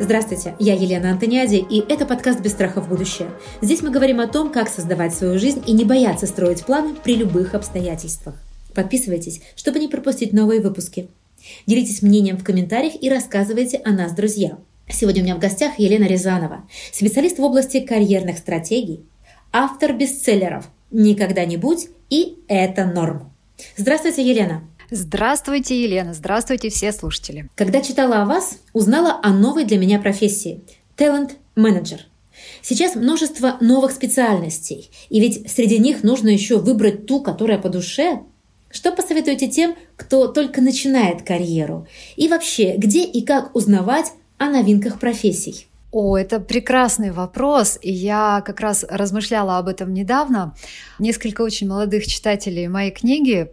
Здравствуйте, я Елена Антониади, и это подкаст «Без страха в будущее». Здесь мы говорим о том, как создавать свою жизнь и не бояться строить планы при любых обстоятельствах. Подписывайтесь, чтобы не пропустить новые выпуски. Делитесь мнением в комментариях и рассказывайте о нас друзьям. Сегодня у меня в гостях Елена Рязанова, специалист в области карьерных стратегий, автор бестселлеров «Никогда не будь» и «Это норм». Здравствуйте, Елена! Здравствуйте, Елена. Здравствуйте, все слушатели. Когда читала о вас, узнала о новой для меня профессии – талент-менеджер. Сейчас множество новых специальностей, и ведь среди них нужно еще выбрать ту, которая по душе. Что посоветуете тем, кто только начинает карьеру? И вообще, где и как узнавать о новинках профессий? О, это прекрасный вопрос, и я как раз размышляла об этом недавно. Несколько очень молодых читателей моей книги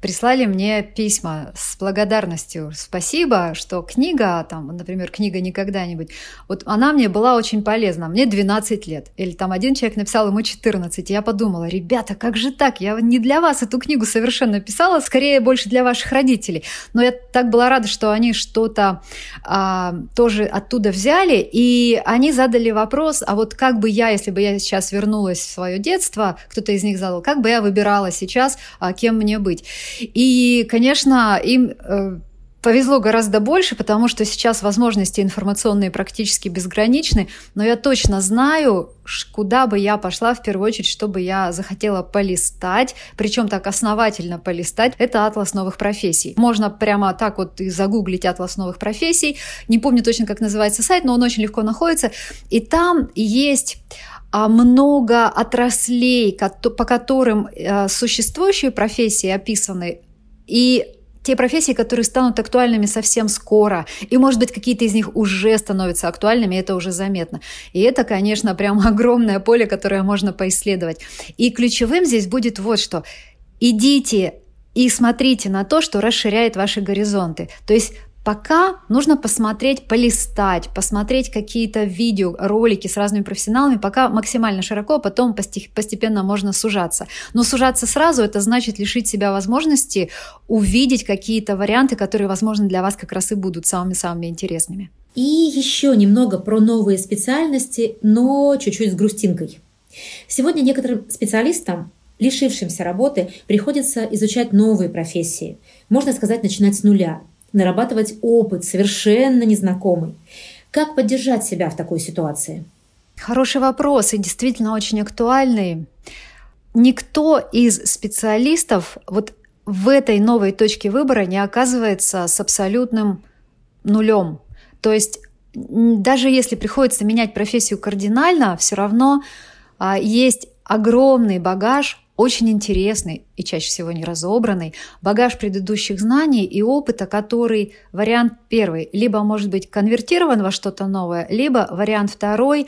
прислали мне письма с благодарностью. Спасибо, что книга, там, например, книга «Никогда-нибудь», вот она мне была очень полезна. Мне 12 лет. Или там один человек написал ему 14. И я подумала, ребята, как же так? Я не для вас эту книгу совершенно писала, скорее больше для ваших родителей. Но я так была рада, что они что-то а, тоже оттуда взяли, и они задали вопрос, а вот как бы я, если бы я сейчас вернулась в свое детство, кто-то из них задал, как бы я выбирала сейчас, а, кем мне быть. И, конечно, им э, повезло гораздо больше, потому что сейчас возможности информационные практически безграничны, но я точно знаю, куда бы я пошла в первую очередь, чтобы я захотела полистать, причем так основательно полистать, это атлас новых профессий. Можно прямо так вот и загуглить атлас новых профессий, не помню точно, как называется сайт, но он очень легко находится, и там есть много отраслей, по которым э, существующие профессии описаны, и те профессии, которые станут актуальными совсем скоро. И, может быть, какие-то из них уже становятся актуальными, это уже заметно. И это, конечно, прям огромное поле, которое можно поисследовать. И ключевым здесь будет вот что. Идите и смотрите на то, что расширяет ваши горизонты. То есть Пока нужно посмотреть, полистать, посмотреть какие-то видео, ролики с разными профессионалами, пока максимально широко, а потом постепенно можно сужаться. Но сужаться сразу – это значит лишить себя возможности увидеть какие-то варианты, которые, возможно, для вас как раз и будут самыми-самыми интересными. И еще немного про новые специальности, но чуть-чуть с грустинкой. Сегодня некоторым специалистам, лишившимся работы, приходится изучать новые профессии. Можно сказать, начинать с нуля – нарабатывать опыт, совершенно незнакомый. Как поддержать себя в такой ситуации? Хороший вопрос и действительно очень актуальный. Никто из специалистов вот в этой новой точке выбора не оказывается с абсолютным нулем. То есть даже если приходится менять профессию кардинально, все равно а, есть огромный багаж очень интересный и чаще всего не разобранный багаж предыдущих знаний и опыта, который вариант первый либо может быть конвертирован во что-то новое, либо вариант второй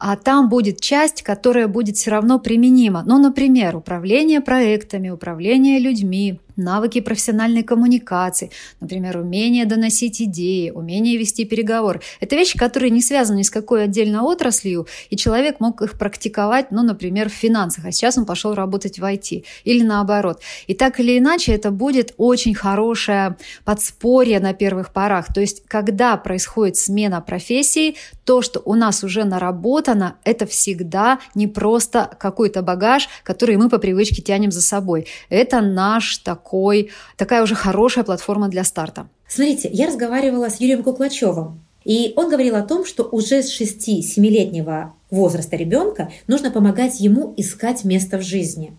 а там будет часть, которая будет все равно применима. Ну, например, управление проектами, управление людьми, навыки профессиональной коммуникации, например, умение доносить идеи, умение вести переговор. Это вещи, которые не связаны ни с какой отдельной отраслью, и человек мог их практиковать, ну, например, в финансах, а сейчас он пошел работать в IT или наоборот. И так или иначе это будет очень хорошее подспорье на первых порах. То есть, когда происходит смена профессии, то, что у нас уже наработано, это всегда не просто какой-то багаж, который мы по привычке тянем за собой. Это наш такой такой, такая уже хорошая платформа для старта. Смотрите, я разговаривала с Юрием Куклачевым, и он говорил о том, что уже с 6-7-летнего возраста ребенка нужно помогать ему искать место в жизни.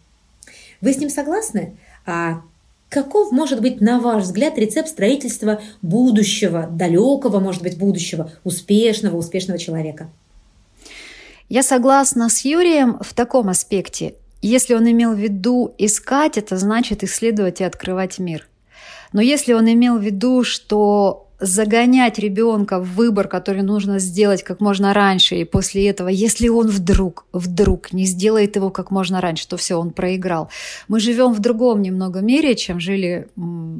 Вы с ним согласны? А каков может быть, на ваш взгляд, рецепт строительства будущего, далекого, может быть, будущего, успешного, успешного человека? Я согласна с Юрием в таком аспекте. Если он имел в виду искать, это значит исследовать и открывать мир. Но если он имел в виду, что загонять ребенка в выбор, который нужно сделать как можно раньше, и после этого, если он вдруг, вдруг не сделает его как можно раньше, то все, он проиграл. Мы живем в другом немного мире, чем жили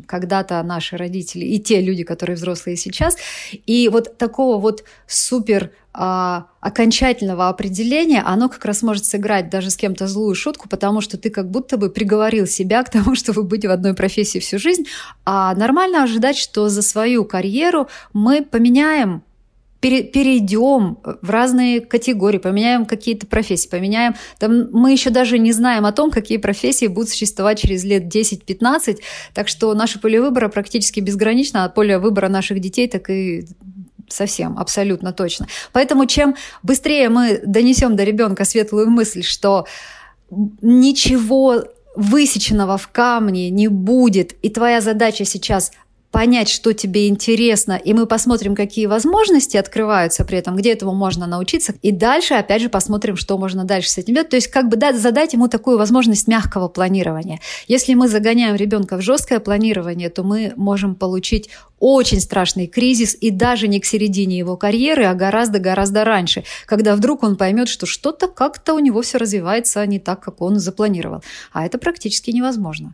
когда-то наши родители и те люди, которые взрослые сейчас. И вот такого вот супер а, окончательного определения, оно как раз может сыграть даже с кем-то злую шутку, потому что ты как будто бы приговорил себя к тому, чтобы быть в одной профессии всю жизнь, а нормально ожидать, что за свою карьеру мы поменяем перейдем в разные категории, поменяем какие-то профессии, поменяем... Там мы еще даже не знаем о том, какие профессии будут существовать через лет 10-15, так что наше поле выбора практически безгранично, а поле выбора наших детей так и совсем, абсолютно точно. Поэтому чем быстрее мы донесем до ребенка светлую мысль, что ничего высеченного в камне не будет, и твоя задача сейчас понять, что тебе интересно, и мы посмотрим, какие возможности открываются при этом, где этому можно научиться, и дальше, опять же, посмотрим, что можно дальше с этим делать. То есть, как бы да, задать ему такую возможность мягкого планирования. Если мы загоняем ребенка в жесткое планирование, то мы можем получить очень страшный кризис, и даже не к середине его карьеры, а гораздо-гораздо раньше, когда вдруг он поймет, что что-то как-то у него все развивается не так, как он запланировал. А это практически невозможно.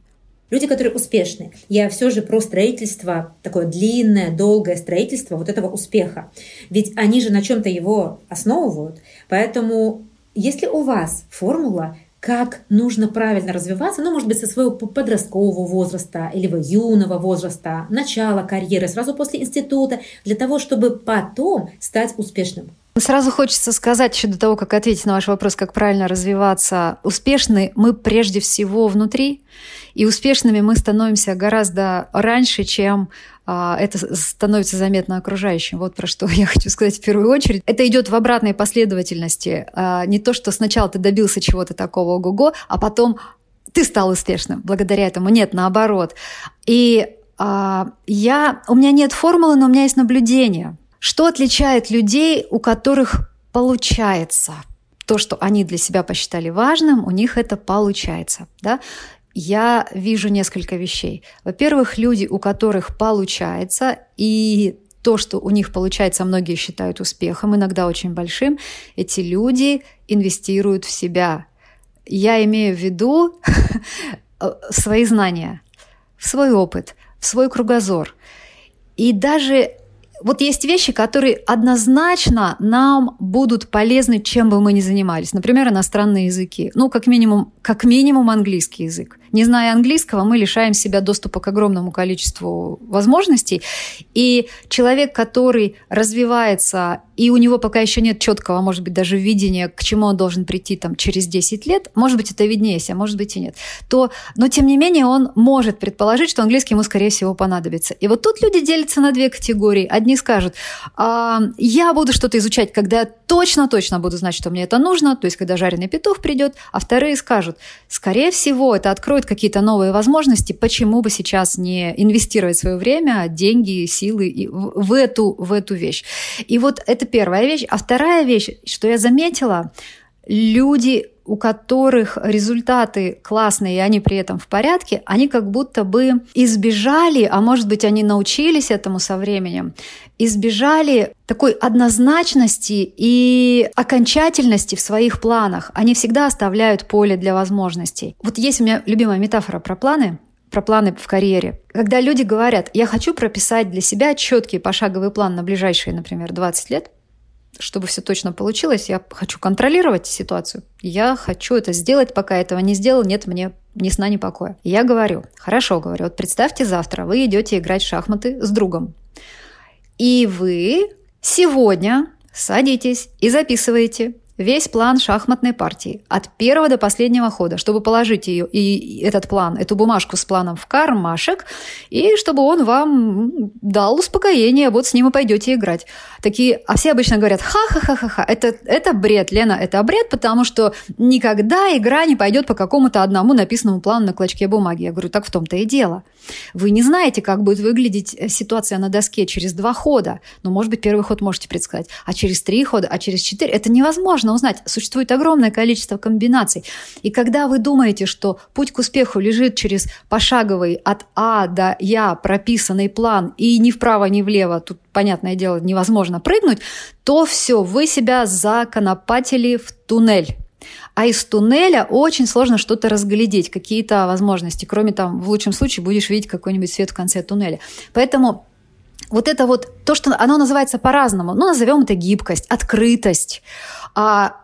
Люди, которые успешны. Я все же про строительство, такое длинное, долгое строительство вот этого успеха. Ведь они же на чем-то его основывают. Поэтому если у вас формула, как нужно правильно развиваться, ну, может быть, со своего подросткового возраста или юного возраста, начала карьеры, сразу после института, для того, чтобы потом стать успешным. Сразу хочется сказать еще до того, как ответить на ваш вопрос, как правильно развиваться. Успешны мы прежде всего внутри, и успешными мы становимся гораздо раньше, чем а, это становится заметно окружающим. Вот про что я хочу сказать в первую очередь. Это идет в обратной последовательности. А, не то, что сначала ты добился чего-то такого ого-го, а потом ты стал успешным благодаря этому. Нет, наоборот. И а, я, у меня нет формулы, но у меня есть наблюдение. Что отличает людей, у которых получается? То, что они для себя посчитали важным, у них это получается. Да? Я вижу несколько вещей. Во-первых, люди, у которых получается, и то, что у них получается, многие считают успехом, иногда очень большим, эти люди инвестируют в себя. Я имею в виду свои знания, в свой опыт, в свой кругозор. И даже вот есть вещи, которые однозначно нам будут полезны, чем бы мы ни занимались. Например, иностранные языки. Ну, как минимум, как минимум английский язык. Не зная английского, мы лишаем себя доступа к огромному количеству возможностей. И человек, который развивается, и у него пока еще нет четкого, может быть, даже видения, к чему он должен прийти там, через 10 лет, может быть, это виднее, а может быть и нет, то, но тем не менее он может предположить, что английский ему, скорее всего, понадобится. И вот тут люди делятся на две категории. Одни скажут, а, я буду что-то изучать, когда я точно-точно буду знать, что мне это нужно, то есть когда жареный петух придет, а вторые скажут, скорее всего, это откроет откроет какие-то новые возможности, почему бы сейчас не инвестировать свое время, деньги, силы в эту, в эту вещь. И вот это первая вещь. А вторая вещь, что я заметила, люди у которых результаты классные, и они при этом в порядке, они как будто бы избежали, а может быть, они научились этому со временем, избежали такой однозначности и окончательности в своих планах. Они всегда оставляют поле для возможностей. Вот есть у меня любимая метафора про планы, про планы в карьере. Когда люди говорят, я хочу прописать для себя четкий пошаговый план на ближайшие, например, 20 лет, чтобы все точно получилось, я хочу контролировать ситуацию. Я хочу это сделать, пока этого не сделал, нет мне ни сна, ни покоя. Я говорю, хорошо, говорю, вот представьте завтра, вы идете играть в шахматы с другом. И вы сегодня садитесь и записываете весь план шахматной партии от первого до последнего хода, чтобы положить ее и этот план, эту бумажку с планом в кармашек, и чтобы он вам дал успокоение, вот с ним и пойдете играть. Такие, а все обычно говорят, ха-ха-ха-ха-ха, это, это бред, Лена, это бред, потому что никогда игра не пойдет по какому-то одному написанному плану на клочке бумаги. Я говорю, так в том-то и дело. Вы не знаете, как будет выглядеть э, ситуация на доске через два хода. Ну, может быть, первый ход можете предсказать, а через три хода, а через четыре. Это невозможно можно узнать. Существует огромное количество комбинаций. И когда вы думаете, что путь к успеху лежит через пошаговый от А до Я прописанный план, и ни вправо, ни влево, тут, понятное дело, невозможно прыгнуть, то все, вы себя законопатили в туннель. А из туннеля очень сложно что-то разглядеть, какие-то возможности. Кроме там, в лучшем случае, будешь видеть какой-нибудь свет в конце туннеля. Поэтому вот это вот то, что оно называется по-разному. Ну, назовем это гибкость, открытость, а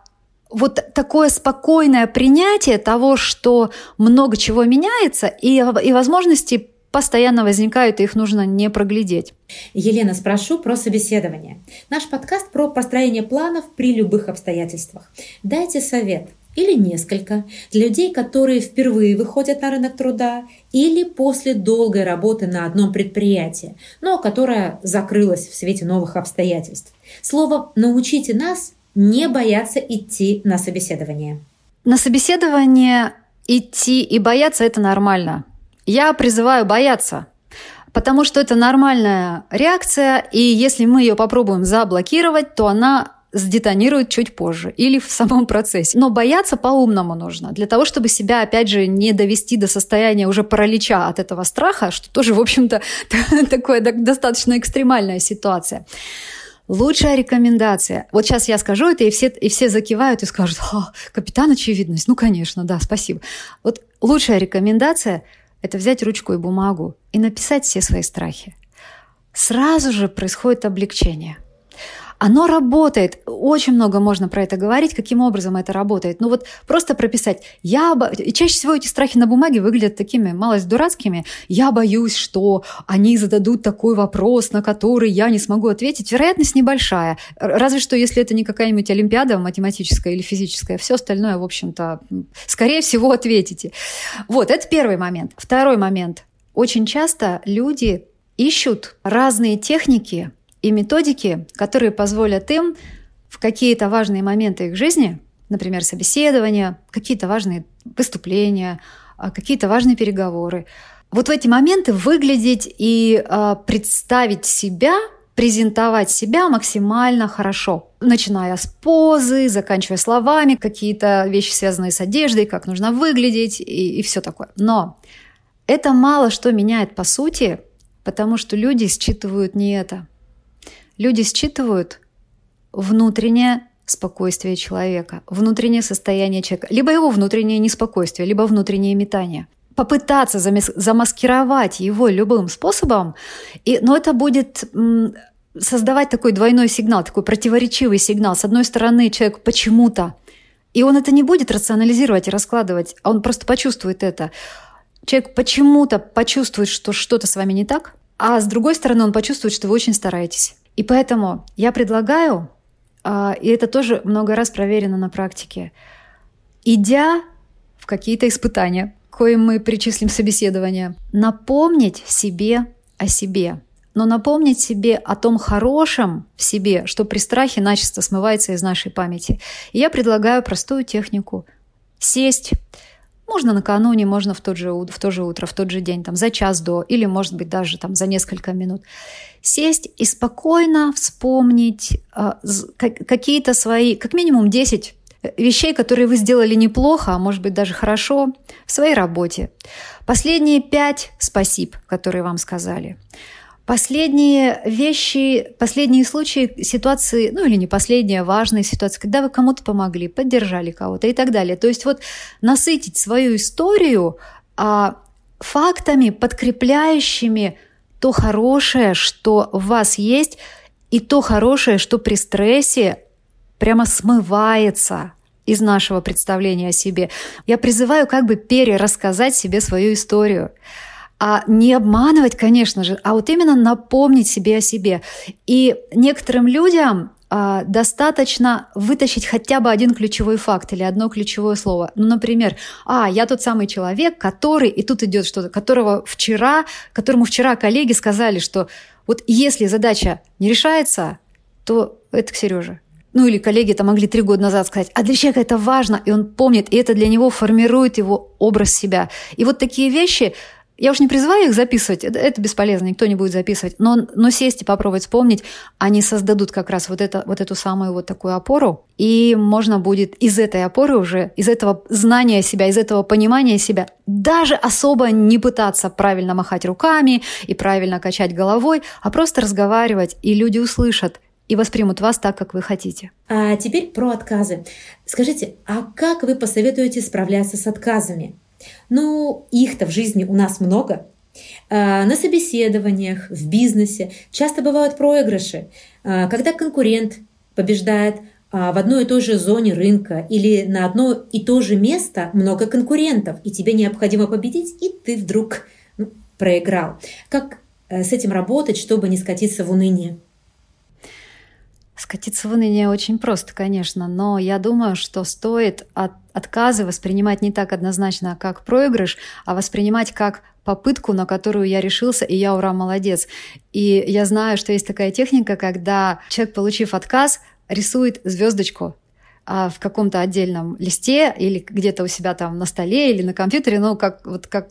вот такое спокойное принятие того, что много чего меняется, и, и возможности постоянно возникают, и их нужно не проглядеть. Елена, спрошу про собеседование. Наш подкаст про построение планов при любых обстоятельствах. Дайте совет или несколько для людей, которые впервые выходят на рынок труда или после долгой работы на одном предприятии, но которое закрылось в свете новых обстоятельств. Слово «научите нас» не бояться идти на собеседование. На собеседование идти и бояться – это нормально. Я призываю бояться, потому что это нормальная реакция, и если мы ее попробуем заблокировать, то она сдетонирует чуть позже или в самом процессе. Но бояться по-умному нужно, для того, чтобы себя, опять же, не довести до состояния уже паралича от этого страха, что тоже, в общем-то, такая достаточно экстремальная ситуация. Лучшая рекомендация. Вот сейчас я скажу это, и все, и все закивают и скажут, а, капитан очевидность. Ну, конечно, да, спасибо. Вот лучшая рекомендация – это взять ручку и бумагу и написать все свои страхи. Сразу же происходит облегчение – оно работает. Очень много можно про это говорить, каким образом это работает. Ну вот просто прописать. Я бо... Чаще всего эти страхи на бумаге выглядят такими малость дурацкими. Я боюсь, что они зададут такой вопрос, на который я не смогу ответить. Вероятность небольшая. Разве что, если это не какая-нибудь олимпиада математическая или физическая. Все остальное, в общем-то, скорее всего, ответите. Вот, это первый момент. Второй момент. Очень часто люди ищут разные техники, и методики, которые позволят им в какие-то важные моменты их жизни, например, собеседования, какие-то важные выступления, а, какие-то важные переговоры, вот в эти моменты выглядеть и э, представить себя, презентовать себя максимально хорошо, начиная с позы, заканчивая словами, какие-то вещи, связанные с одеждой, как нужно выглядеть и, и все такое. Но это мало что меняет по сути, потому что люди считывают не это. Люди считывают внутреннее спокойствие человека, внутреннее состояние человека, либо его внутреннее неспокойствие, либо внутреннее метание. Попытаться замаскировать его любым способом, и, но это будет создавать такой двойной сигнал, такой противоречивый сигнал. С одной стороны, человек почему-то, и он это не будет рационализировать и раскладывать, а он просто почувствует это. Человек почему-то почувствует, что что-то с вами не так, а с другой стороны, он почувствует, что вы очень стараетесь. И поэтому я предлагаю, а, и это тоже много раз проверено на практике, идя в какие-то испытания, коим мы причислим собеседование, напомнить себе о себе, но напомнить себе о том хорошем в себе, что при страхе начисто смывается из нашей памяти. И я предлагаю простую технику. Сесть, можно накануне, можно в, тот же, в то же утро, в тот же день, там, за час до, или, может быть, даже там, за несколько минут. Сесть и спокойно вспомнить э, какие-то свои, как минимум 10 вещей, которые вы сделали неплохо, а может быть даже хорошо в своей работе. Последние пять спасибо, которые вам сказали. Последние вещи, последние случаи, ситуации, ну или не последняя, важная ситуация, когда вы кому-то помогли, поддержали кого-то и так далее. То есть вот насытить свою историю а, фактами, подкрепляющими то хорошее, что в вас есть, и то хорошее, что при стрессе прямо смывается из нашего представления о себе. Я призываю как бы перерассказать себе свою историю. А не обманывать, конечно же, а вот именно напомнить себе о себе. И некоторым людям а, достаточно вытащить хотя бы один ключевой факт или одно ключевое слово. Ну, например, а, я тот самый человек, который, и тут идет что-то, которого вчера, которому вчера коллеги сказали, что вот если задача не решается, то это к Сереже. Ну или коллеги это могли три года назад сказать, а для человека это важно, и он помнит, и это для него формирует его образ себя. И вот такие вещи я уж не призываю их записывать, это, это бесполезно, никто не будет записывать, но, но сесть и попробовать вспомнить, они создадут как раз вот, это, вот эту самую вот такую опору, и можно будет из этой опоры уже, из этого знания себя, из этого понимания себя, даже особо не пытаться правильно махать руками и правильно качать головой, а просто разговаривать, и люди услышат, и воспримут вас так, как вы хотите. А теперь про отказы. Скажите, а как вы посоветуете справляться с отказами? Ну, их-то в жизни у нас много. А, на собеседованиях, в бизнесе часто бывают проигрыши, а, когда конкурент побеждает а, в одной и той же зоне рынка или на одно и то же место много конкурентов, и тебе необходимо победить, и ты вдруг ну, проиграл. Как э, с этим работать, чтобы не скатиться в уныние? Скатиться в уныние очень просто, конечно, но я думаю, что стоит от отказы воспринимать не так однозначно, как проигрыш, а воспринимать как попытку, на которую я решился, и я ура, молодец. И я знаю, что есть такая техника, когда человек, получив отказ, рисует звездочку а, в каком-то отдельном листе или где-то у себя там на столе или на компьютере, ну, как, вот как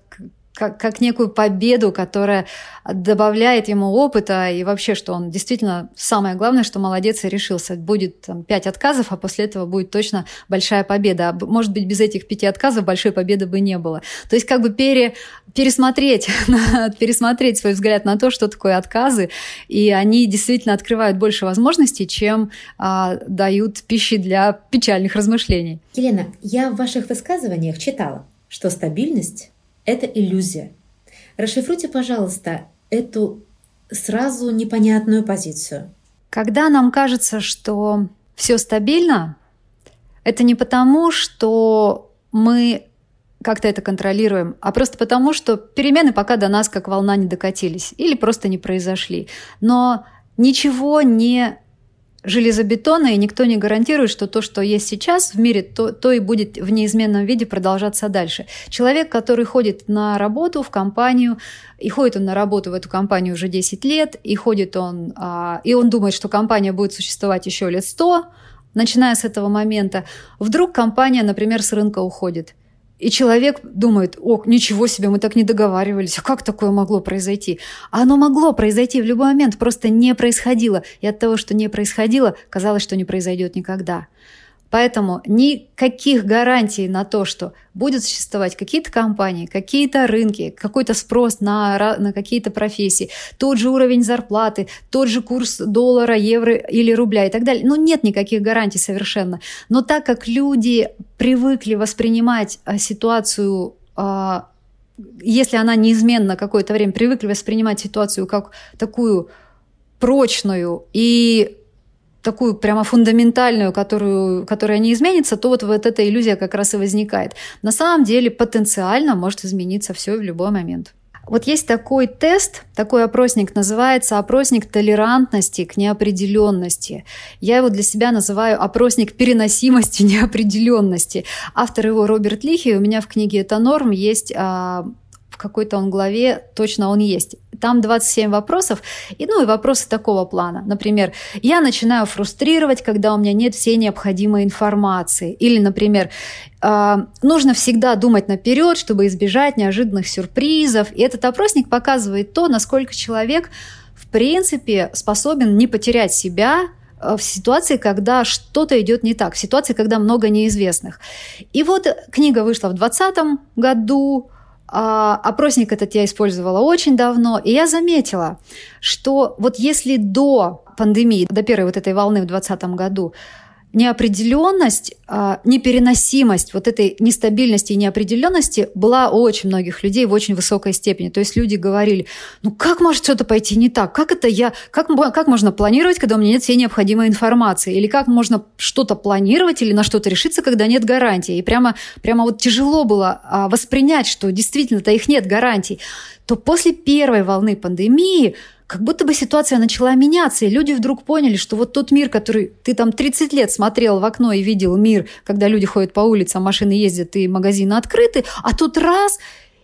как, как некую победу, которая добавляет ему опыта и вообще, что он действительно самое главное, что молодец и решился. Будет там, пять отказов, а после этого будет точно большая победа. А может быть, без этих пяти отказов большой победы бы не было. То есть как бы пере, пересмотреть, пересмотреть свой взгляд на то, что такое отказы, и они действительно открывают больше возможностей, чем а, дают пищи для печальных размышлений. Елена, я в ваших высказываниях читала, что стабильность это иллюзия. Расшифруйте, пожалуйста, эту сразу непонятную позицию. Когда нам кажется, что все стабильно, это не потому, что мы как-то это контролируем, а просто потому, что перемены пока до нас как волна не докатились или просто не произошли. Но ничего не железобетона, и никто не гарантирует, что то, что есть сейчас в мире, то, то и будет в неизменном виде продолжаться дальше. Человек, который ходит на работу в компанию, и ходит он на работу в эту компанию уже 10 лет, и ходит он, а, и он думает, что компания будет существовать еще лет 100, начиная с этого момента, вдруг компания, например, с рынка уходит. И человек думает, о, ничего себе, мы так не договаривались, а как такое могло произойти? А оно могло произойти в любой момент, просто не происходило. И от того, что не происходило, казалось, что не произойдет никогда. Поэтому никаких гарантий на то, что будут существовать какие-то компании, какие-то рынки, какой-то спрос на, на какие-то профессии, тот же уровень зарплаты, тот же курс доллара, евро или рубля и так далее. Ну, нет никаких гарантий совершенно. Но так как люди привыкли воспринимать а, ситуацию а, если она неизменна какое-то время, привыкли воспринимать ситуацию как такую прочную и такую прямо фундаментальную, которую, которая не изменится, то вот, вот эта иллюзия как раз и возникает. На самом деле потенциально может измениться все в любой момент. Вот есть такой тест, такой опросник, называется опросник толерантности к неопределенности. Я его для себя называю опросник переносимости неопределенности. Автор его Роберт Лихи. У меня в книге «Это норм» есть а, какой-то он главе точно он есть. Там 27 вопросов, и, ну и вопросы такого плана. Например, я начинаю фрустрировать, когда у меня нет всей необходимой информации. Или, например, э, нужно всегда думать наперед, чтобы избежать неожиданных сюрпризов. И этот опросник показывает то, насколько человек, в принципе, способен не потерять себя, э, в ситуации, когда что-то идет не так, в ситуации, когда много неизвестных. И вот книга вышла в 2020 году, а, опросник этот я использовала очень давно, и я заметила, что вот если до пандемии, до первой вот этой волны в 2020 году, неопределенность, а, непереносимость вот этой нестабильности и неопределенности была у очень многих людей в очень высокой степени. То есть люди говорили, ну как может что-то пойти не так? Как это я, как, как можно планировать, когда у меня нет всей необходимой информации? Или как можно что-то планировать или на что-то решиться, когда нет гарантии? И прямо, прямо вот тяжело было а, воспринять, что действительно-то их нет гарантий. То после первой волны пандемии как будто бы ситуация начала меняться, и люди вдруг поняли, что вот тот мир, который ты там 30 лет смотрел в окно и видел мир, когда люди ходят по улицам, машины ездят и магазины открыты, а тут раз,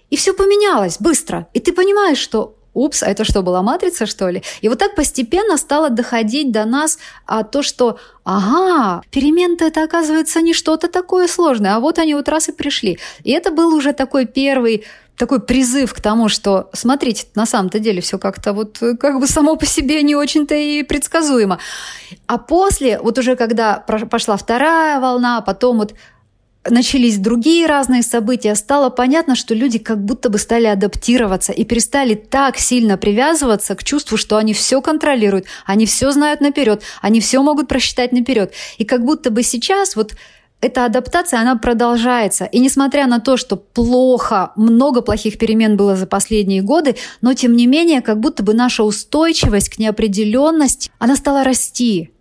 и все поменялось быстро. И ты понимаешь, что упс, а это что, была матрица, что ли? И вот так постепенно стало доходить до нас а, то, что, ага, перемены это оказывается не что-то такое сложное, а вот они вот раз и пришли. И это был уже такой первый такой призыв к тому, что смотрите, на самом-то деле все как-то вот как бы само по себе не очень-то и предсказуемо. А после, вот уже когда пошла вторая волна, потом вот начались другие разные события, стало понятно, что люди как будто бы стали адаптироваться и перестали так сильно привязываться к чувству, что они все контролируют, они все знают наперед, они все могут просчитать наперед. И как будто бы сейчас вот эта адаптация, она продолжается. И несмотря на то, что плохо, много плохих перемен было за последние годы, но тем не менее, как будто бы наша устойчивость к неопределенности, она стала расти.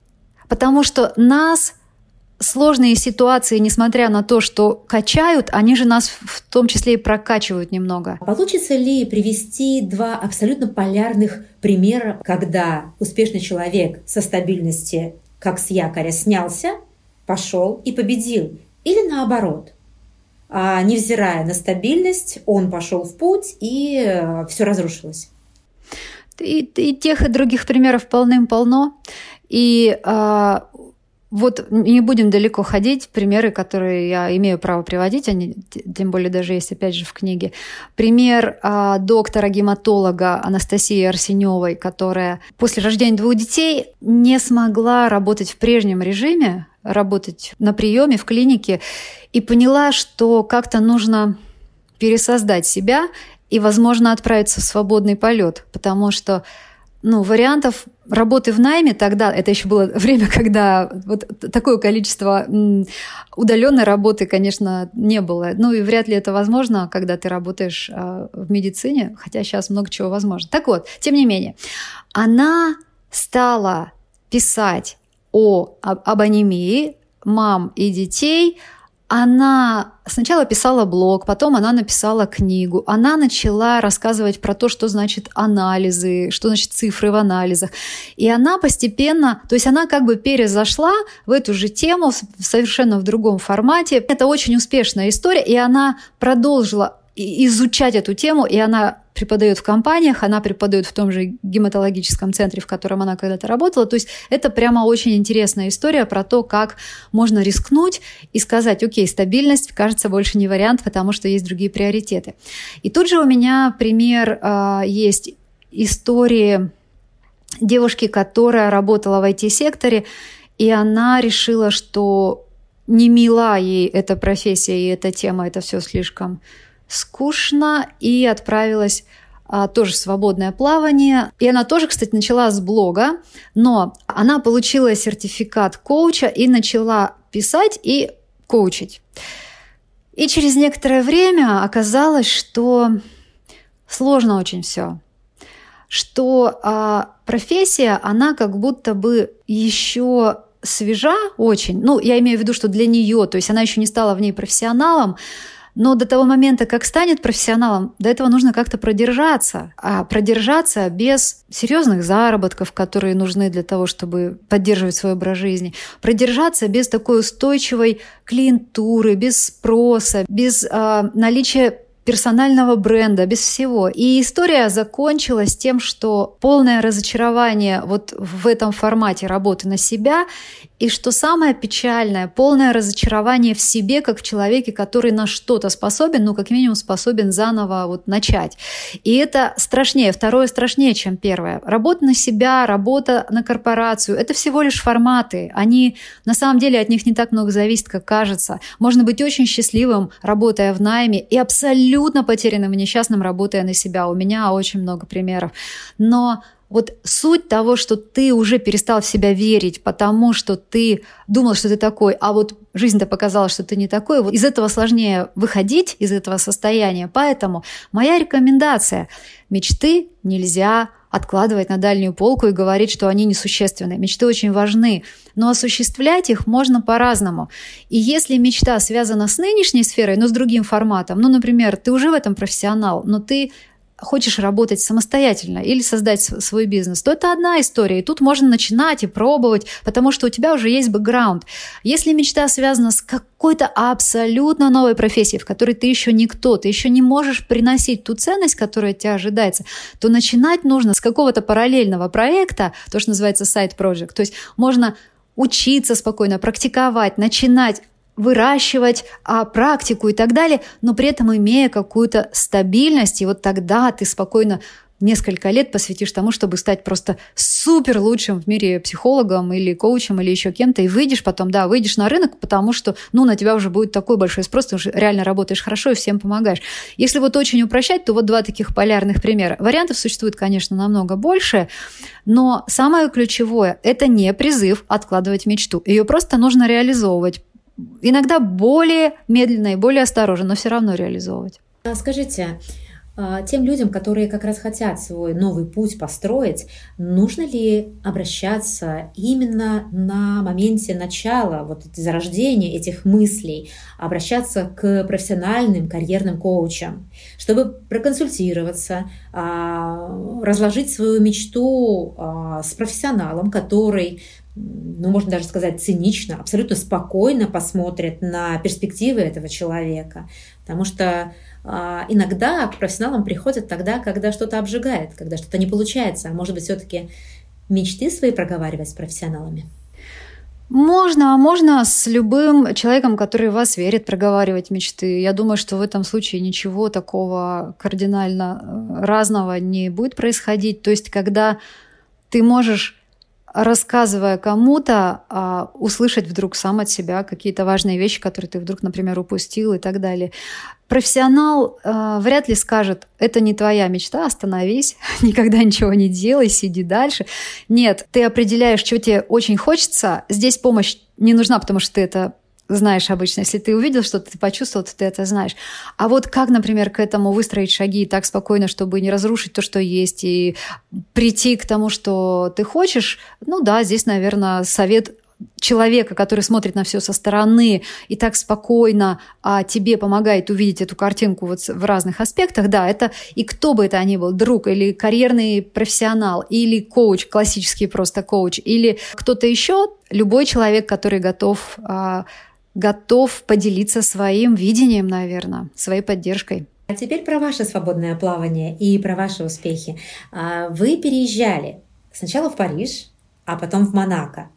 Потому что нас сложные ситуации, несмотря на то, что качают, они же нас в том числе и прокачивают немного. Получится ли привести два абсолютно полярных примера, когда успешный человек со стабильности, как с якоря, снялся, пошел и победил? Или наоборот? А невзирая на стабильность, он пошел в путь и э, все разрушилось. И, и тех, и других примеров полным-полно. И а, вот не будем далеко ходить. Примеры, которые я имею право приводить, они тем более даже есть, опять же, в книге. Пример а, доктора-гематолога Анастасии Арсеневой, которая после рождения двух детей не смогла работать в прежнем режиме, работать на приеме в клинике, и поняла, что как-то нужно пересоздать себя и, возможно, отправиться в свободный полет, потому что ну, вариантов работы в найме тогда, это еще было время, когда вот такое количество удаленной работы, конечно, не было. Ну и вряд ли это возможно, когда ты работаешь а, в медицине, хотя сейчас много чего возможно. Так вот, тем не менее, она стала писать о, об анемии мам и детей – она сначала писала блог, потом она написала книгу. Она начала рассказывать про то, что значит анализы, что значит цифры в анализах. И она постепенно, то есть она как бы перезашла в эту же тему совершенно в другом формате. Это очень успешная история, и она продолжила изучать эту тему, и она преподает в компаниях, она преподает в том же гематологическом центре, в котором она когда-то работала. То есть это прямо очень интересная история про то, как можно рискнуть и сказать, окей, стабильность, кажется, больше не вариант, потому что есть другие приоритеты. И тут же у меня пример э, есть истории девушки, которая работала в IT-секторе, и она решила, что не мила ей эта профессия и эта тема, это все слишком скучно и отправилась а, тоже в свободное плавание. И она тоже, кстати, начала с блога, но она получила сертификат коуча и начала писать и коучить. И через некоторое время оказалось, что сложно очень все, что а, профессия, она как будто бы еще свежа очень. Ну, я имею в виду, что для нее, то есть она еще не стала в ней профессионалом, но до того момента, как станет профессионалом, до этого нужно как-то продержаться. А продержаться без серьезных заработков, которые нужны для того, чтобы поддерживать свой образ жизни. Продержаться без такой устойчивой клиентуры, без спроса, без э, наличия персонального бренда, без всего. И история закончилась тем, что полное разочарование вот в этом формате работы на себя и что самое печальное, полное разочарование в себе, как в человеке, который на что-то способен, ну, как минимум, способен заново вот начать. И это страшнее, второе страшнее, чем первое. Работа на себя, работа на корпорацию – это всего лишь форматы. Они, на самом деле, от них не так много зависит, как кажется. Можно быть очень счастливым, работая в найме, и абсолютно потерянным и несчастным, работая на себя. У меня очень много примеров. Но вот суть того, что ты уже перестал в себя верить, потому что ты думал, что ты такой, а вот жизнь-то показала, что ты не такой, вот из этого сложнее выходить, из этого состояния. Поэтому моя рекомендация – мечты нельзя откладывать на дальнюю полку и говорить, что они несущественны. Мечты очень важны, но осуществлять их можно по-разному. И если мечта связана с нынешней сферой, но с другим форматом, ну, например, ты уже в этом профессионал, но ты хочешь работать самостоятельно или создать свой бизнес, то это одна история. И тут можно начинать и пробовать, потому что у тебя уже есть бэкграунд. Если мечта связана с какой-то абсолютно новой профессией, в которой ты еще никто, ты еще не можешь приносить ту ценность, которая от тебя ожидается, то начинать нужно с какого-то параллельного проекта, то, что называется сайт-проект. То есть можно учиться спокойно, практиковать, начинать выращивать а, практику и так далее, но при этом имея какую-то стабильность, и вот тогда ты спокойно несколько лет посвятишь тому, чтобы стать просто супер лучшим в мире психологом или коучем или еще кем-то, и выйдешь потом, да, выйдешь на рынок, потому что, ну, на тебя уже будет такой большой спрос, ты уже реально работаешь хорошо и всем помогаешь. Если вот очень упрощать, то вот два таких полярных примера. Вариантов существует, конечно, намного больше, но самое ключевое – это не призыв откладывать мечту. Ее просто нужно реализовывать иногда более медленно и более осторожно, но все равно реализовывать. А скажите, а, тем людям, которые как раз хотят свой новый путь построить, нужно ли обращаться именно на моменте начала, вот зарождения этих мыслей, обращаться к профессиональным карьерным коучам, чтобы проконсультироваться, а, разложить свою мечту а, с профессионалом, который ну, можно даже сказать, цинично, абсолютно спокойно посмотрит на перспективы этого человека. Потому что а, иногда к профессионалам приходят тогда, когда что-то обжигает, когда что-то не получается. А может быть, все-таки мечты свои проговаривать с профессионалами? Можно, а можно с любым человеком, который в вас верит, проговаривать мечты. Я думаю, что в этом случае ничего такого кардинально э, разного не будет происходить. То есть, когда ты можешь рассказывая кому-то, а, услышать вдруг сам от себя какие-то важные вещи, которые ты вдруг, например, упустил и так далее. Профессионал э, вряд ли скажет, это не твоя мечта, остановись, никогда ничего не делай, сиди дальше. Нет, ты определяешь, что тебе очень хочется. Здесь помощь не нужна, потому что ты это знаешь обычно. Если ты увидел что-то, ты почувствовал, то ты это знаешь. А вот как, например, к этому выстроить шаги так спокойно, чтобы не разрушить то, что есть, и прийти к тому, что ты хочешь, ну да, здесь, наверное, совет человека, который смотрит на все со стороны и так спокойно а тебе помогает увидеть эту картинку вот в разных аспектах, да, это и кто бы это ни был, друг или карьерный профессионал, или коуч, классический просто коуч, или кто-то еще, любой человек, который готов а, готов поделиться своим видением, наверное, своей поддержкой. А теперь про ваше свободное плавание и про ваши успехи. А, вы переезжали сначала в Париж, а потом в Монако.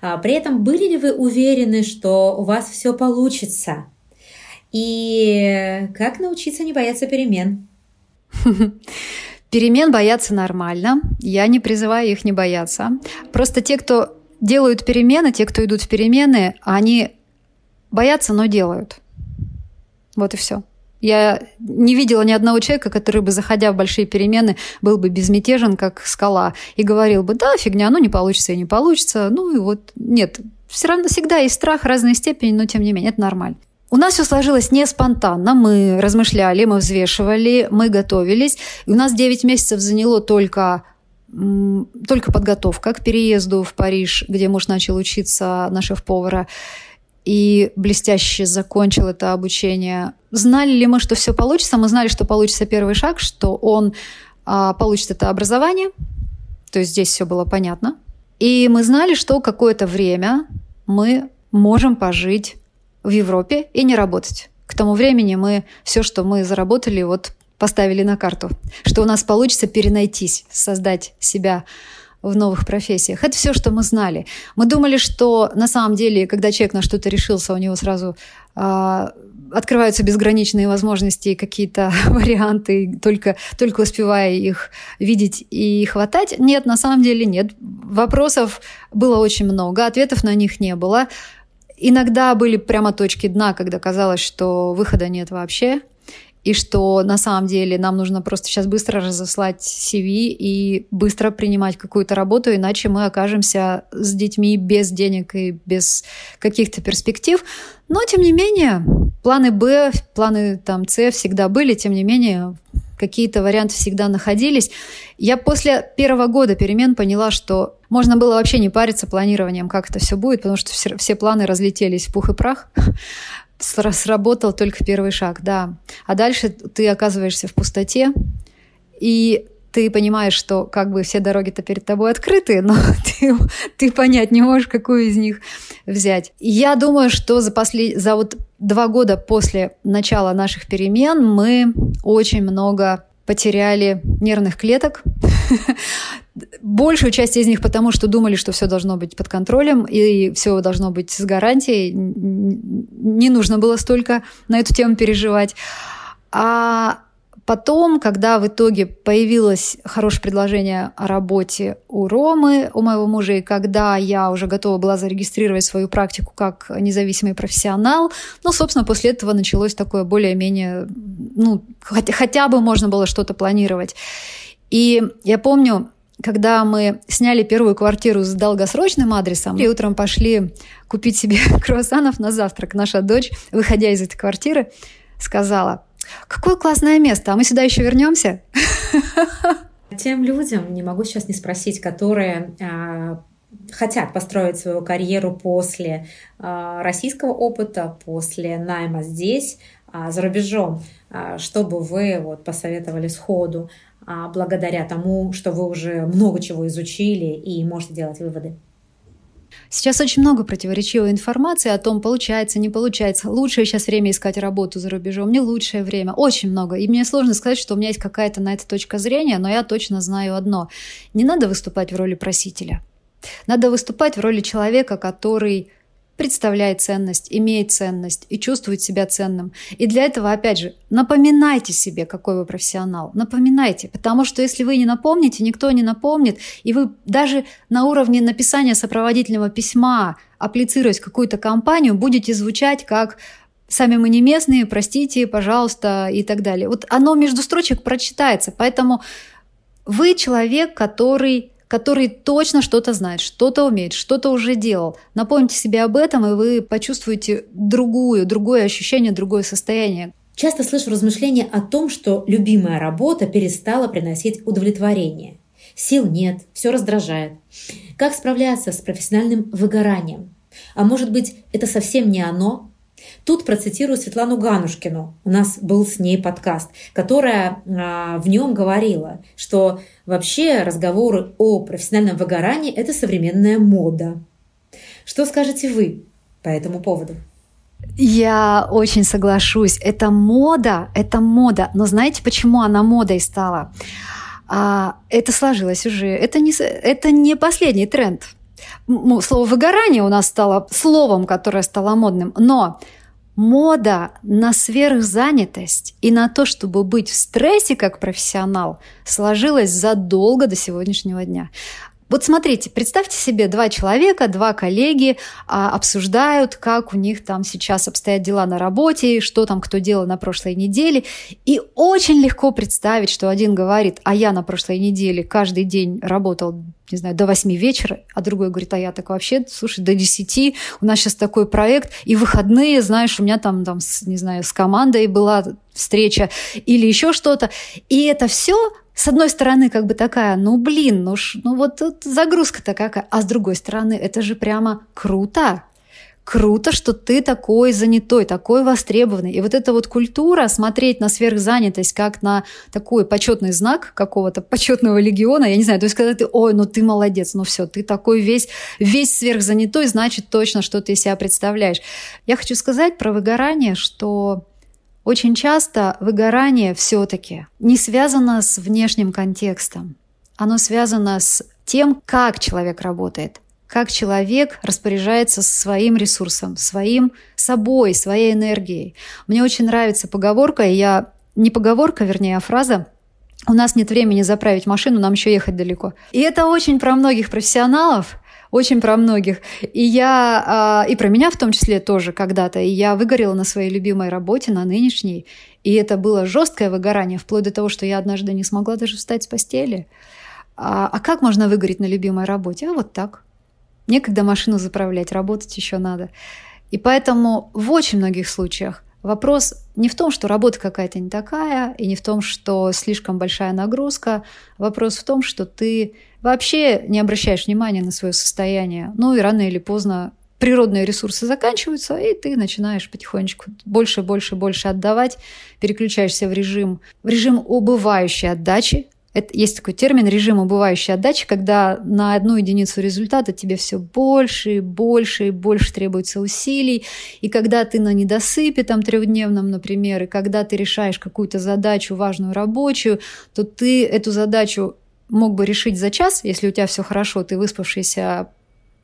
А, при этом были ли вы уверены, что у вас все получится? И как научиться не бояться перемен? Перемен бояться нормально. Я не призываю их не бояться. Просто те, кто делают перемены, те, кто идут в перемены, они Боятся, но делают. Вот и все. Я не видела ни одного человека, который бы, заходя в большие перемены, был бы безмятежен, как скала, и говорил бы, да, фигня, ну не получится и не получится. Ну и вот нет. Все равно всегда есть страх разной степени, но тем не менее, это нормально. У нас все сложилось не спонтанно. Мы размышляли, мы взвешивали, мы готовились. И у нас 9 месяцев заняло только только подготовка к переезду в Париж, где муж начал учиться на шеф-повара и блестяще закончил это обучение. Знали ли мы, что все получится? Мы знали, что получится первый шаг, что он а, получит это образование. То есть здесь все было понятно. И мы знали, что какое-то время мы можем пожить в Европе и не работать. К тому времени мы все, что мы заработали, вот поставили на карту, что у нас получится перенайтись, создать себя в новых профессиях. Это все, что мы знали. Мы думали, что на самом деле, когда человек на что-то решился, у него сразу э, открываются безграничные возможности и какие-то варианты, только, только успевая их видеть и хватать. Нет, на самом деле нет. Вопросов было очень много, ответов на них не было. Иногда были прямо точки дна, когда казалось, что выхода нет вообще и что на самом деле нам нужно просто сейчас быстро разослать CV и быстро принимать какую-то работу, иначе мы окажемся с детьми без денег и без каких-то перспектив. Но, тем не менее, планы Б, планы там С всегда были, тем не менее, какие-то варианты всегда находились. Я после первого года перемен поняла, что можно было вообще не париться планированием, как это все будет, потому что все, все планы разлетелись в пух и прах сработал только первый шаг, да. А дальше ты оказываешься в пустоте, и ты понимаешь, что как бы все дороги-то перед тобой открыты, но ты, ты понять не можешь, какую из них взять. Я думаю, что за, послед... за вот два года после начала наших перемен мы очень много потеряли нервных клеток. Большую часть из них потому, что думали, что все должно быть под контролем и все должно быть с гарантией. Не нужно было столько на эту тему переживать. А Потом, когда в итоге появилось хорошее предложение о работе у Ромы, у моего мужа, и когда я уже готова была зарегистрировать свою практику как независимый профессионал, ну, собственно, после этого началось такое более-менее, ну, хотя, хотя бы можно было что-то планировать. И я помню, когда мы сняли первую квартиру с долгосрочным адресом, и утром пошли купить себе круассанов на завтрак, наша дочь, выходя из этой квартиры, сказала – Какое классное место, а мы сюда еще вернемся? Тем людям, не могу сейчас не спросить, которые а, хотят построить свою карьеру после а, российского опыта, после найма здесь, а, за рубежом, что бы вы вот посоветовали сходу, благодаря тому, что вы уже много чего изучили и можете делать выводы? Сейчас очень много противоречивой информации о том, получается, не получается. Лучшее сейчас время искать работу за рубежом, не лучшее время. Очень много. И мне сложно сказать, что у меня есть какая-то на это точка зрения, но я точно знаю одно. Не надо выступать в роли просителя. Надо выступать в роли человека, который представляет ценность, имеет ценность и чувствует себя ценным. И для этого, опять же, напоминайте себе, какой вы профессионал. Напоминайте, потому что если вы не напомните, никто не напомнит, и вы даже на уровне написания сопроводительного письма, апплицируясь в какую-то компанию, будете звучать как сами мы не местные, простите, пожалуйста, и так далее. Вот оно между строчек прочитается, поэтому вы человек, который который точно что-то знает, что-то умеет, что-то уже делал. Напомните себе об этом, и вы почувствуете другую, другое ощущение, другое состояние. Часто слышу размышления о том, что любимая работа перестала приносить удовлетворение. Сил нет, все раздражает. Как справляться с профессиональным выгоранием? А может быть, это совсем не оно, Тут процитирую Светлану Ганушкину, у нас был с ней подкаст, которая а, в нем говорила, что вообще разговоры о профессиональном выгорании – это современная мода. Что скажете вы по этому поводу? Я очень соглашусь. Это мода, это мода. Но знаете, почему она модой стала? А, это сложилось уже. Это не, это не последний тренд. Слово «выгорание» у нас стало словом, которое стало модным. Но мода на сверхзанятость и на то, чтобы быть в стрессе как профессионал, сложилась задолго до сегодняшнего дня. Вот смотрите, представьте себе, два человека, два коллеги а, обсуждают, как у них там сейчас обстоят дела на работе, что там кто делал на прошлой неделе. И очень легко представить, что один говорит, а я на прошлой неделе каждый день работал не знаю, до 8 вечера, а другой говорит, а я так вообще, слушай, до 10, у нас сейчас такой проект, и выходные, знаешь, у меня там, там не знаю, с командой была встреча или еще что-то. И это все с одной стороны, как бы такая, ну блин, ну, ш, ну вот тут загрузка-то какая. А с другой стороны, это же прямо круто. Круто, что ты такой занятой, такой востребованный. И вот эта вот культура смотреть на сверхзанятость как на такой почетный знак какого-то почетного легиона, я не знаю, то есть когда ты, ой, ну ты молодец, ну все, ты такой весь, весь сверхзанятой, значит точно, что ты себя представляешь. Я хочу сказать про выгорание, что очень часто выгорание все-таки не связано с внешним контекстом. Оно связано с тем, как человек работает, как человек распоряжается своим ресурсом, своим собой, своей энергией. Мне очень нравится поговорка, я не поговорка, вернее, а фраза у нас нет времени заправить машину, нам еще ехать далеко. И это очень про многих профессионалов, очень про многих. И я, а, и про меня в том числе тоже когда-то. И я выгорела на своей любимой работе, на нынешней. И это было жесткое выгорание, вплоть до того, что я однажды не смогла даже встать с постели. А, а как можно выгореть на любимой работе? А вот так. Некогда машину заправлять, работать еще надо. И поэтому в очень многих случаях вопрос не в том, что работа какая-то не такая, и не в том, что слишком большая нагрузка. Вопрос в том, что ты вообще не обращаешь внимания на свое состояние. Ну и рано или поздно природные ресурсы заканчиваются, и ты начинаешь потихонечку больше, больше, больше отдавать, переключаешься в режим, в режим убывающей отдачи. Это, есть такой термин режим убывающей отдачи, когда на одну единицу результата тебе все больше и больше и больше требуется усилий. И когда ты на недосыпе там трехдневном, например, и когда ты решаешь какую-то задачу важную рабочую, то ты эту задачу мог бы решить за час, если у тебя все хорошо, ты выспавшийся,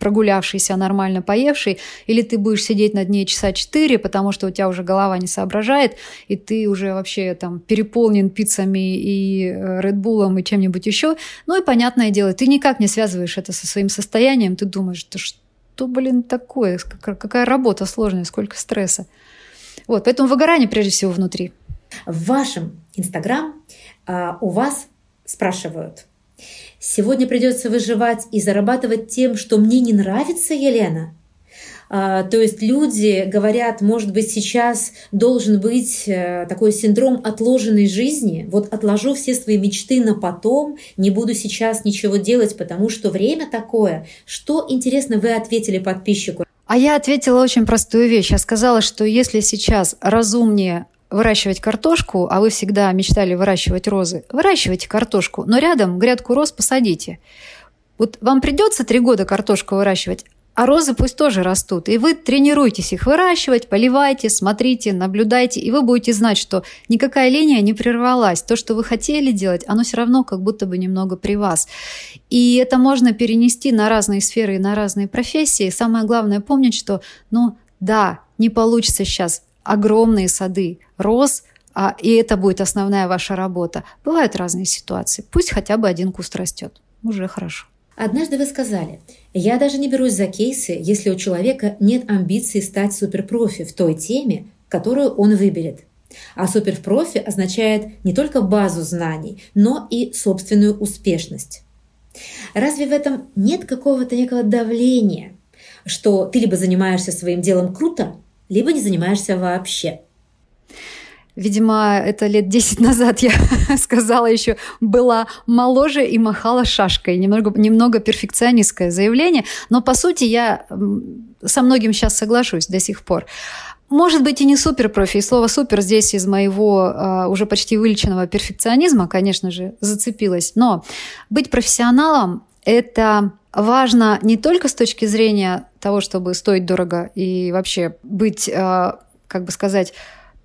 прогулявшийся, нормально поевший, или ты будешь сидеть над ней часа четыре, потому что у тебя уже голова не соображает, и ты уже вообще там переполнен пиццами и редбулом и чем-нибудь еще. Ну и понятное дело, ты никак не связываешь это со своим состоянием, ты думаешь, что что, блин, такое, какая работа сложная, сколько стресса. Вот, поэтому выгорание прежде всего внутри. В вашем Инстаграм а, у вас спрашивают – Сегодня придется выживать и зарабатывать тем, что мне не нравится, Елена. А, то есть люди говорят, может быть, сейчас должен быть э, такой синдром отложенной жизни. Вот отложу все свои мечты на потом, не буду сейчас ничего делать, потому что время такое. Что, интересно, вы ответили подписчику? А я ответила очень простую вещь. Я сказала, что если сейчас разумнее выращивать картошку, а вы всегда мечтали выращивать розы, выращивайте картошку, но рядом грядку роз посадите. Вот вам придется три года картошку выращивать, а розы пусть тоже растут. И вы тренируйтесь их выращивать, поливайте, смотрите, наблюдайте, и вы будете знать, что никакая линия не прервалась. То, что вы хотели делать, оно все равно как будто бы немного при вас. И это можно перенести на разные сферы и на разные профессии. Самое главное помнить, что, ну да, не получится сейчас огромные сады роз, а, и это будет основная ваша работа. Бывают разные ситуации. Пусть хотя бы один куст растет. Уже хорошо. Однажды вы сказали, я даже не берусь за кейсы, если у человека нет амбиций стать суперпрофи в той теме, которую он выберет. А суперпрофи означает не только базу знаний, но и собственную успешность. Разве в этом нет какого-то некого давления, что ты либо занимаешься своим делом круто, либо не занимаешься вообще? Видимо, это лет 10 назад я сказала еще, была моложе и махала шашкой. Немного, немного перфекционистское заявление, но по сути я со многим сейчас соглашусь до сих пор. Может быть, и не супер профи. И слово супер здесь из моего э, уже почти вылеченного перфекционизма, конечно же, зацепилось. Но быть профессионалом – это важно не только с точки зрения того, чтобы стоить дорого и вообще быть, э, как бы сказать,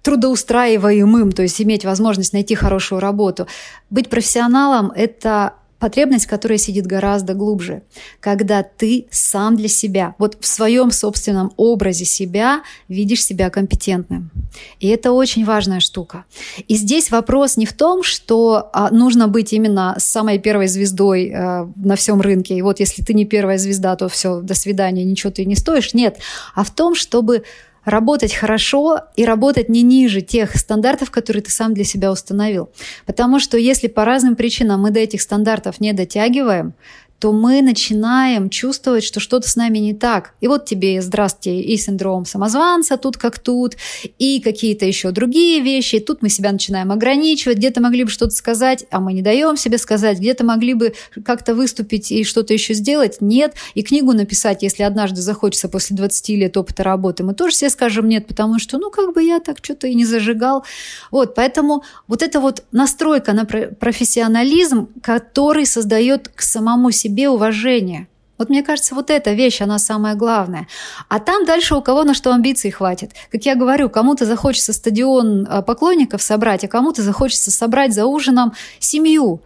трудоустраиваемым, то есть иметь возможность найти хорошую работу. Быть профессионалом – это потребность, которая сидит гораздо глубже, когда ты сам для себя, вот в своем собственном образе себя видишь себя компетентным. И это очень важная штука. И здесь вопрос не в том, что а, нужно быть именно самой первой звездой э, на всем рынке. И вот если ты не первая звезда, то все, до свидания, ничего ты не стоишь. Нет. А в том, чтобы работать хорошо и работать не ниже тех стандартов, которые ты сам для себя установил. Потому что если по разным причинам мы до этих стандартов не дотягиваем, то мы начинаем чувствовать, что что-то с нами не так. И вот тебе, здравствуйте, и синдром самозванца тут как тут, и какие-то еще другие вещи. И тут мы себя начинаем ограничивать, где-то могли бы что-то сказать, а мы не даем себе сказать, где-то могли бы как-то выступить и что-то еще сделать, нет. И книгу написать, если однажды захочется после 20 лет опыта работы, мы тоже все скажем нет, потому что, ну, как бы я так что-то и не зажигал. Вот, поэтому вот эта вот настройка на профессионализм, который создает к самому себе себе уважение. Вот мне кажется, вот эта вещь, она самая главная. А там дальше у кого на что амбиций хватит. Как я говорю, кому-то захочется стадион а, поклонников собрать, а кому-то захочется собрать за ужином семью.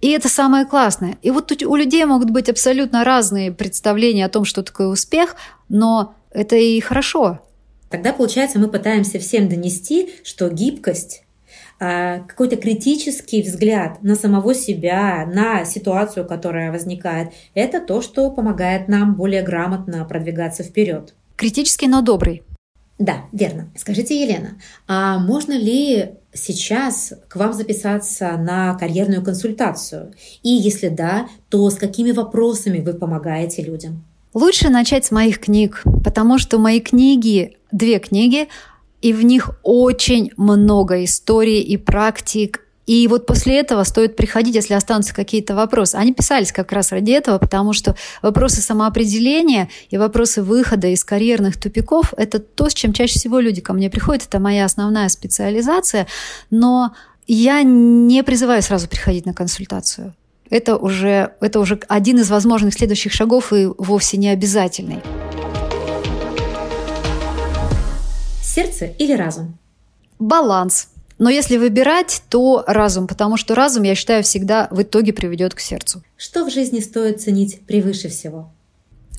И это самое классное. И вот у людей могут быть абсолютно разные представления о том, что такое успех, но это и хорошо. Тогда, получается, мы пытаемся всем донести, что гибкость какой-то критический взгляд на самого себя, на ситуацию, которая возникает, это то, что помогает нам более грамотно продвигаться вперед. Критический, но добрый. Да, верно. Скажите, Елена, а можно ли сейчас к вам записаться на карьерную консультацию? И если да, то с какими вопросами вы помогаете людям? Лучше начать с моих книг, потому что мои книги, две книги, и в них очень много историй и практик. И вот после этого стоит приходить, если останутся какие-то вопросы. Они писались как раз ради этого, потому что вопросы самоопределения и вопросы выхода из карьерных тупиков – это то, с чем чаще всего люди ко мне приходят. Это моя основная специализация. Но я не призываю сразу приходить на консультацию. Это уже, это уже один из возможных следующих шагов и вовсе не обязательный. Сердце или разум? Баланс. Но если выбирать, то разум, потому что разум, я считаю, всегда в итоге приведет к сердцу. Что в жизни стоит ценить превыше всего?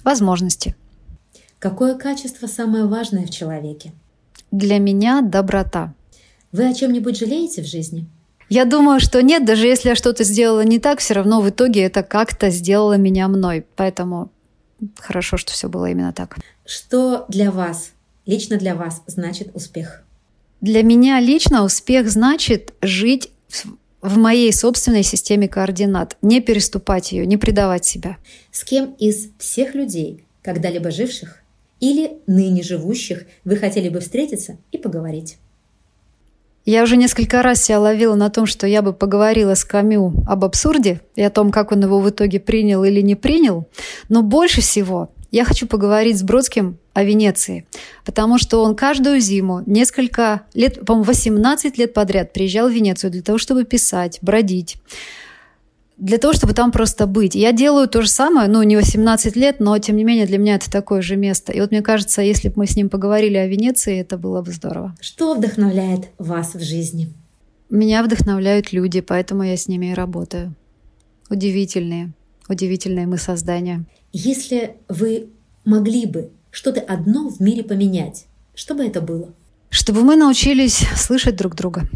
Возможности. Какое качество самое важное в человеке? Для меня доброта. Вы о чем-нибудь жалеете в жизни? Я думаю, что нет, даже если я что-то сделала не так, все равно в итоге это как-то сделало меня мной. Поэтому хорошо, что все было именно так. Что для вас лично для вас значит успех? Для меня лично успех значит жить в моей собственной системе координат, не переступать ее, не предавать себя. С кем из всех людей, когда-либо живших, или ныне живущих вы хотели бы встретиться и поговорить? Я уже несколько раз себя ловила на том, что я бы поговорила с Камю об абсурде и о том, как он его в итоге принял или не принял. Но больше всего я хочу поговорить с Бродским о Венеции, потому что он каждую зиму несколько лет, по-моему, 18 лет подряд приезжал в Венецию для того, чтобы писать, бродить для того, чтобы там просто быть. Я делаю то же самое, ну, не 18 лет, но, тем не менее, для меня это такое же место. И вот мне кажется, если бы мы с ним поговорили о Венеции, это было бы здорово. Что вдохновляет вас в жизни? Меня вдохновляют люди, поэтому я с ними и работаю. Удивительные, удивительные мы создания. Если вы могли бы что-то одно в мире поменять, что бы это было? Чтобы мы научились слышать друг друга.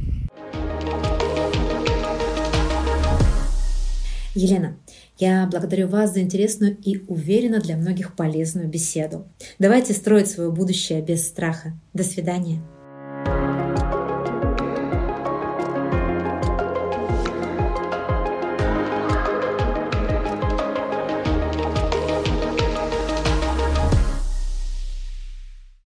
Елена, я благодарю вас за интересную и уверенно для многих полезную беседу. Давайте строить свое будущее без страха. До свидания.